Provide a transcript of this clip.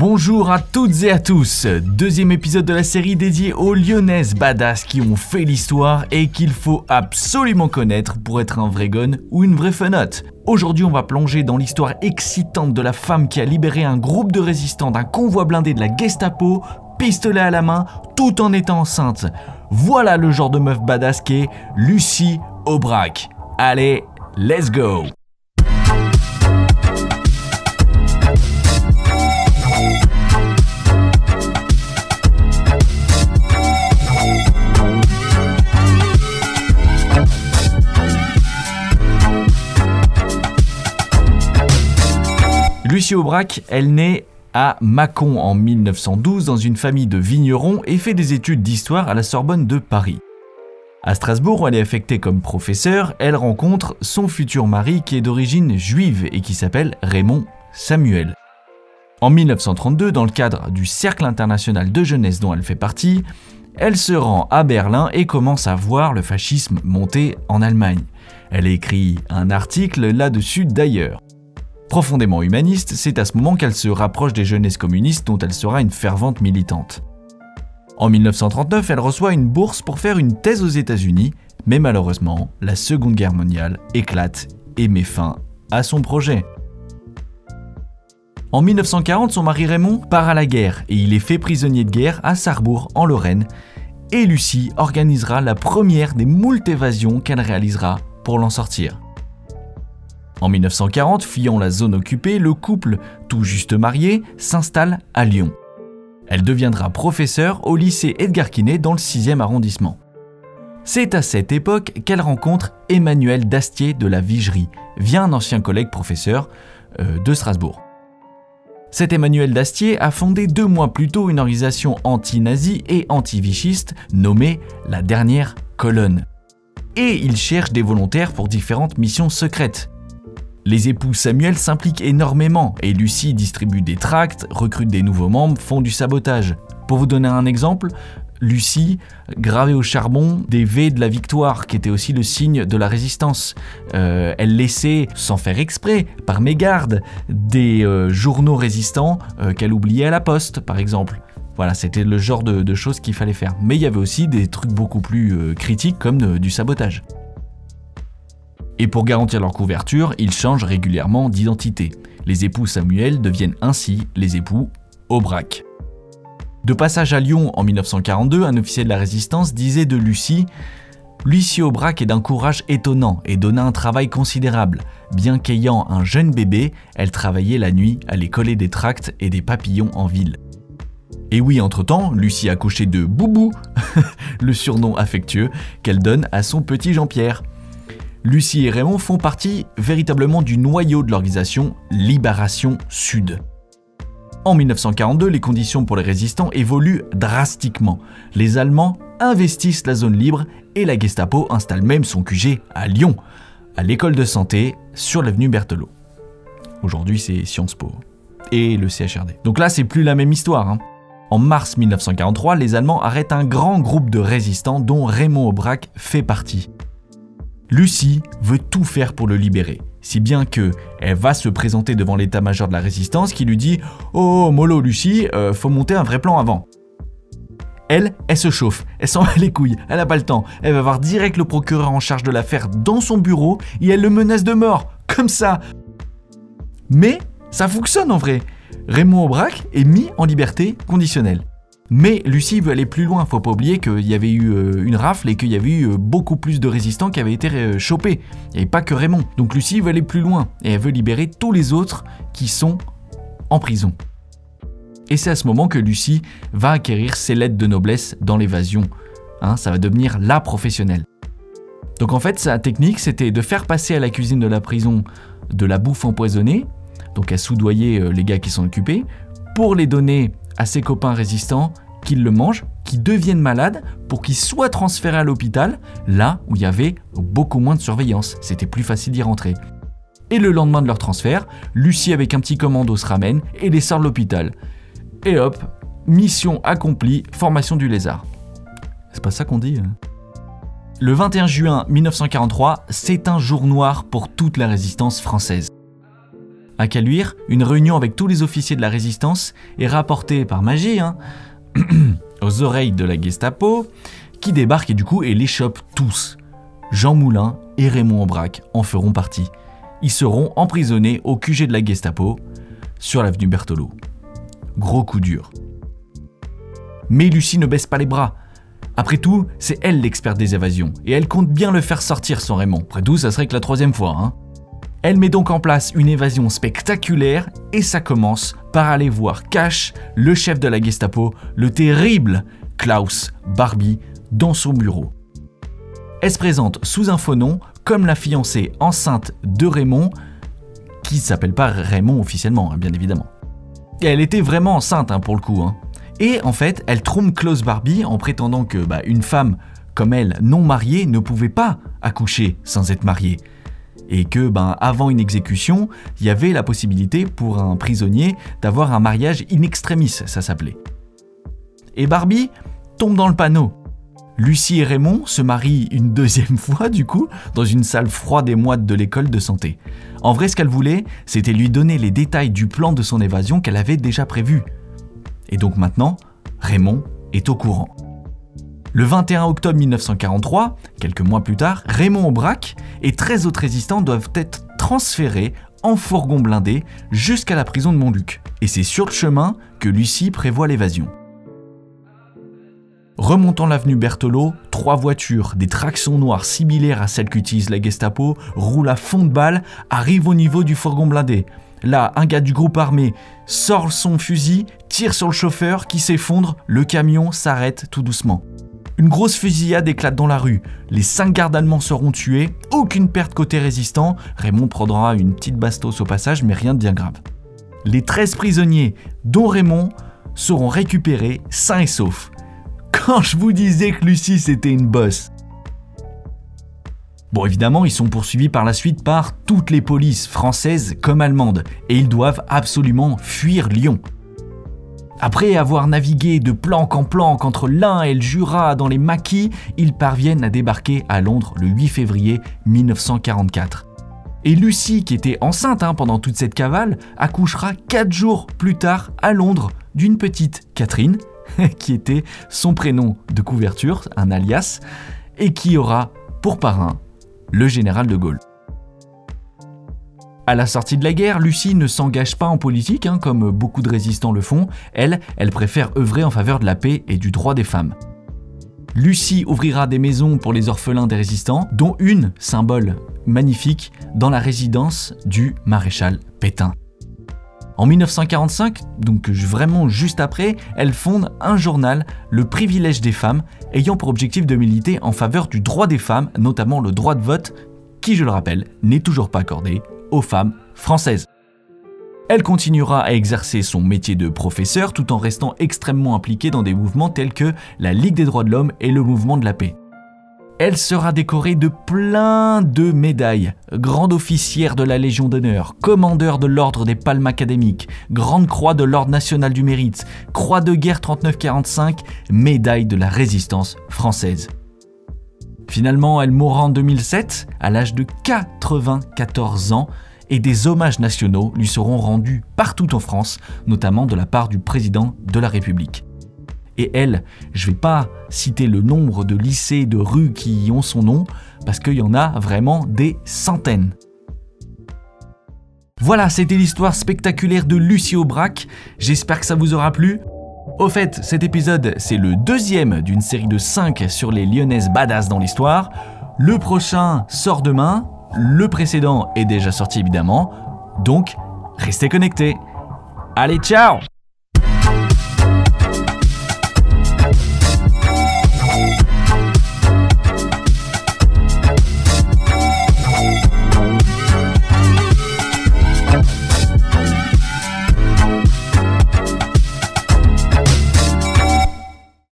Bonjour à toutes et à tous, deuxième épisode de la série dédiée aux lyonnaises badass qui ont fait l'histoire et qu'il faut absolument connaître pour être un vrai gun ou une vraie fenote. Aujourd'hui on va plonger dans l'histoire excitante de la femme qui a libéré un groupe de résistants d'un convoi blindé de la Gestapo, pistolet à la main, tout en étant enceinte. Voilà le genre de meuf badass qu'est Lucie Aubrac. Allez, let's go Elle naît à Mâcon en 1912 dans une famille de vignerons et fait des études d'histoire à la Sorbonne de Paris. À Strasbourg, où elle est affectée comme professeure, elle rencontre son futur mari qui est d'origine juive et qui s'appelle Raymond Samuel. En 1932, dans le cadre du Cercle international de jeunesse dont elle fait partie, elle se rend à Berlin et commence à voir le fascisme monter en Allemagne. Elle écrit un article là-dessus d'ailleurs. Profondément humaniste, c'est à ce moment qu'elle se rapproche des jeunesses communistes dont elle sera une fervente militante. En 1939, elle reçoit une bourse pour faire une thèse aux États-Unis, mais malheureusement, la Seconde Guerre mondiale éclate et met fin à son projet. En 1940, son mari Raymond part à la guerre et il est fait prisonnier de guerre à Sarrebourg, en Lorraine, et Lucie organisera la première des moult évasions qu'elle réalisera pour l'en sortir. En 1940, fuyant la zone occupée, le couple, tout juste marié, s'installe à Lyon. Elle deviendra professeure au lycée Edgar Quinet dans le 6e arrondissement. C'est à cette époque qu'elle rencontre Emmanuel Dastier de la Vigerie, via un ancien collègue professeur euh, de Strasbourg. Cet Emmanuel Dastier a fondé deux mois plus tôt une organisation anti-nazie et anti-vichiste nommée la Dernière Colonne. Et il cherche des volontaires pour différentes missions secrètes. Les époux Samuel s'impliquent énormément et Lucie distribue des tracts, recrute des nouveaux membres, font du sabotage. Pour vous donner un exemple, Lucie gravait au charbon des V de la victoire, qui était aussi le signe de la résistance. Euh, elle laissait, sans faire exprès, par mégarde, des euh, journaux résistants euh, qu'elle oubliait à la poste, par exemple. Voilà, c'était le genre de, de choses qu'il fallait faire. Mais il y avait aussi des trucs beaucoup plus critiques comme du sabotage et pour garantir leur couverture, ils changent régulièrement d'identité. Les époux Samuel deviennent ainsi les époux Aubrac. De passage à Lyon en 1942, un officier de la résistance disait de Lucie Lucie Aubrac est d'un courage étonnant et donna un travail considérable. Bien qu'ayant un jeune bébé, elle travaillait la nuit à les coller des tracts et des papillons en ville. Et oui, entre-temps, Lucie a couché de Boubou, le surnom affectueux qu'elle donne à son petit Jean-Pierre. Lucie et Raymond font partie véritablement du noyau de l'organisation Libération Sud. En 1942, les conditions pour les résistants évoluent drastiquement. Les Allemands investissent la zone libre et la Gestapo installe même son QG à Lyon, à l'école de santé sur l'avenue Berthelot. Aujourd'hui, c'est Sciences Po et le CHRD. Donc là, c'est plus la même histoire. Hein. En mars 1943, les Allemands arrêtent un grand groupe de résistants dont Raymond Aubrac fait partie. Lucie veut tout faire pour le libérer, si bien que elle va se présenter devant l'état-major de la résistance qui lui dit Oh mollo Lucie, euh, faut monter un vrai plan avant. Elle, elle se chauffe, elle s'en va les couilles, elle n'a pas le temps. Elle va voir direct le procureur en charge de l'affaire dans son bureau et elle le menace de mort, comme ça. Mais ça fonctionne en vrai. Raymond Aubrac est mis en liberté conditionnelle. Mais Lucie veut aller plus loin. Faut pas oublier qu'il y avait eu euh, une rafle et qu'il y avait eu euh, beaucoup plus de résistants qui avaient été euh, chopés. Et pas que Raymond. Donc Lucie veut aller plus loin. Et elle veut libérer tous les autres qui sont en prison. Et c'est à ce moment que Lucie va acquérir ses lettres de noblesse dans l'évasion. Hein, ça va devenir la professionnelle. Donc en fait, sa technique, c'était de faire passer à la cuisine de la prison de la bouffe empoisonnée, donc à soudoyer les gars qui sont occupés, pour les donner à ses copains résistants qu'ils le mangent, qu'ils deviennent malades pour qu'ils soient transférés à l'hôpital, là où il y avait beaucoup moins de surveillance. C'était plus facile d'y rentrer. Et le lendemain de leur transfert, Lucie avec un petit commando se ramène et les sort de l'hôpital. Et hop, mission accomplie, formation du lézard. C'est pas ça qu'on dit. Hein. le 21 juin 1943, c'est un jour noir pour toute la résistance française. À Caluire, une réunion avec tous les officiers de la résistance est rapportée par magie hein, aux oreilles de la Gestapo, qui débarque et du coup et les chope tous. Jean Moulin et Raymond Aubrac en feront partie. Ils seront emprisonnés au QG de la Gestapo sur l'avenue Berthelot. Gros coup dur. Mais Lucie ne baisse pas les bras. Après tout, c'est elle l'experte des évasions, et elle compte bien le faire sortir son Raymond. Après tout, ça serait que la troisième fois. Hein. Elle met donc en place une évasion spectaculaire, et ça commence par aller voir Cash, le chef de la Gestapo, le terrible Klaus Barbie, dans son bureau. Elle se présente sous un faux nom comme la fiancée enceinte de Raymond, qui s'appelle pas Raymond officiellement, hein, bien évidemment. Et elle était vraiment enceinte hein, pour le coup. Hein. Et en fait, elle trompe Klaus Barbie en prétendant que bah, une femme comme elle, non mariée, ne pouvait pas accoucher sans être mariée. Et que, ben, avant une exécution, il y avait la possibilité pour un prisonnier d'avoir un mariage in extremis, ça s'appelait. Et Barbie tombe dans le panneau. Lucie et Raymond se marient une deuxième fois, du coup, dans une salle froide et moite de l'école de santé. En vrai, ce qu'elle voulait, c'était lui donner les détails du plan de son évasion qu'elle avait déjà prévu. Et donc maintenant, Raymond est au courant. Le 21 octobre 1943, quelques mois plus tard, Raymond Aubrac et 13 autres résistants doivent être transférés en fourgon blindé jusqu'à la prison de Montluc. Et c'est sur le chemin que Lucie prévoit l'évasion. Remontant l'avenue Berthelot, trois voitures, des tractions noires similaires à celles qu'utilise la Gestapo, roulent à fond de balle, arrivent au niveau du fourgon blindé. Là, un gars du groupe armé sort son fusil, tire sur le chauffeur qui s'effondre, le camion s'arrête tout doucement. Une grosse fusillade éclate dans la rue. Les cinq gardes allemands seront tués, aucune perte côté résistant. Raymond prendra une petite bastos au passage, mais rien de bien grave. Les 13 prisonniers, dont Raymond, seront récupérés sains et saufs quand je vous disais que Lucie c'était une bosse. Bon, évidemment, ils sont poursuivis par la suite par toutes les polices, françaises comme allemandes, et ils doivent absolument fuir Lyon. Après avoir navigué de planque en planque entre l'Ain et le Jura dans les maquis, ils parviennent à débarquer à Londres le 8 février 1944. Et Lucie, qui était enceinte hein, pendant toute cette cavale, accouchera 4 jours plus tard à Londres d'une petite Catherine, qui était son prénom de couverture, un alias, et qui aura pour parrain le général de Gaulle. À la sortie de la guerre, Lucie ne s'engage pas en politique, hein, comme beaucoup de résistants le font. Elle, elle préfère œuvrer en faveur de la paix et du droit des femmes. Lucie ouvrira des maisons pour les orphelins des résistants, dont une, symbole magnifique, dans la résidence du maréchal Pétain. En 1945, donc vraiment juste après, elle fonde un journal, Le Privilège des femmes, ayant pour objectif de militer en faveur du droit des femmes, notamment le droit de vote, qui, je le rappelle, n'est toujours pas accordé aux femmes françaises. Elle continuera à exercer son métier de professeur tout en restant extrêmement impliquée dans des mouvements tels que la Ligue des droits de l'homme et le mouvement de la paix. Elle sera décorée de plein de médailles. Grande officière de la Légion d'honneur, commandeur de l'Ordre des Palmes académiques, Grande Croix de l'Ordre national du mérite, Croix de guerre 39-45, médaille de la résistance française. Finalement, elle mourra en 2007, à l'âge de 94 ans, et des hommages nationaux lui seront rendus partout en France, notamment de la part du président de la République. Et elle, je ne vais pas citer le nombre de lycées, de rues qui ont son nom, parce qu'il y en a vraiment des centaines. Voilà, c'était l'histoire spectaculaire de Lucie Aubrac. J'espère que ça vous aura plu. Au fait, cet épisode, c'est le deuxième d'une série de 5 sur les lyonnaises badass dans l'histoire. Le prochain sort demain. Le précédent est déjà sorti évidemment. Donc, restez connectés. Allez, ciao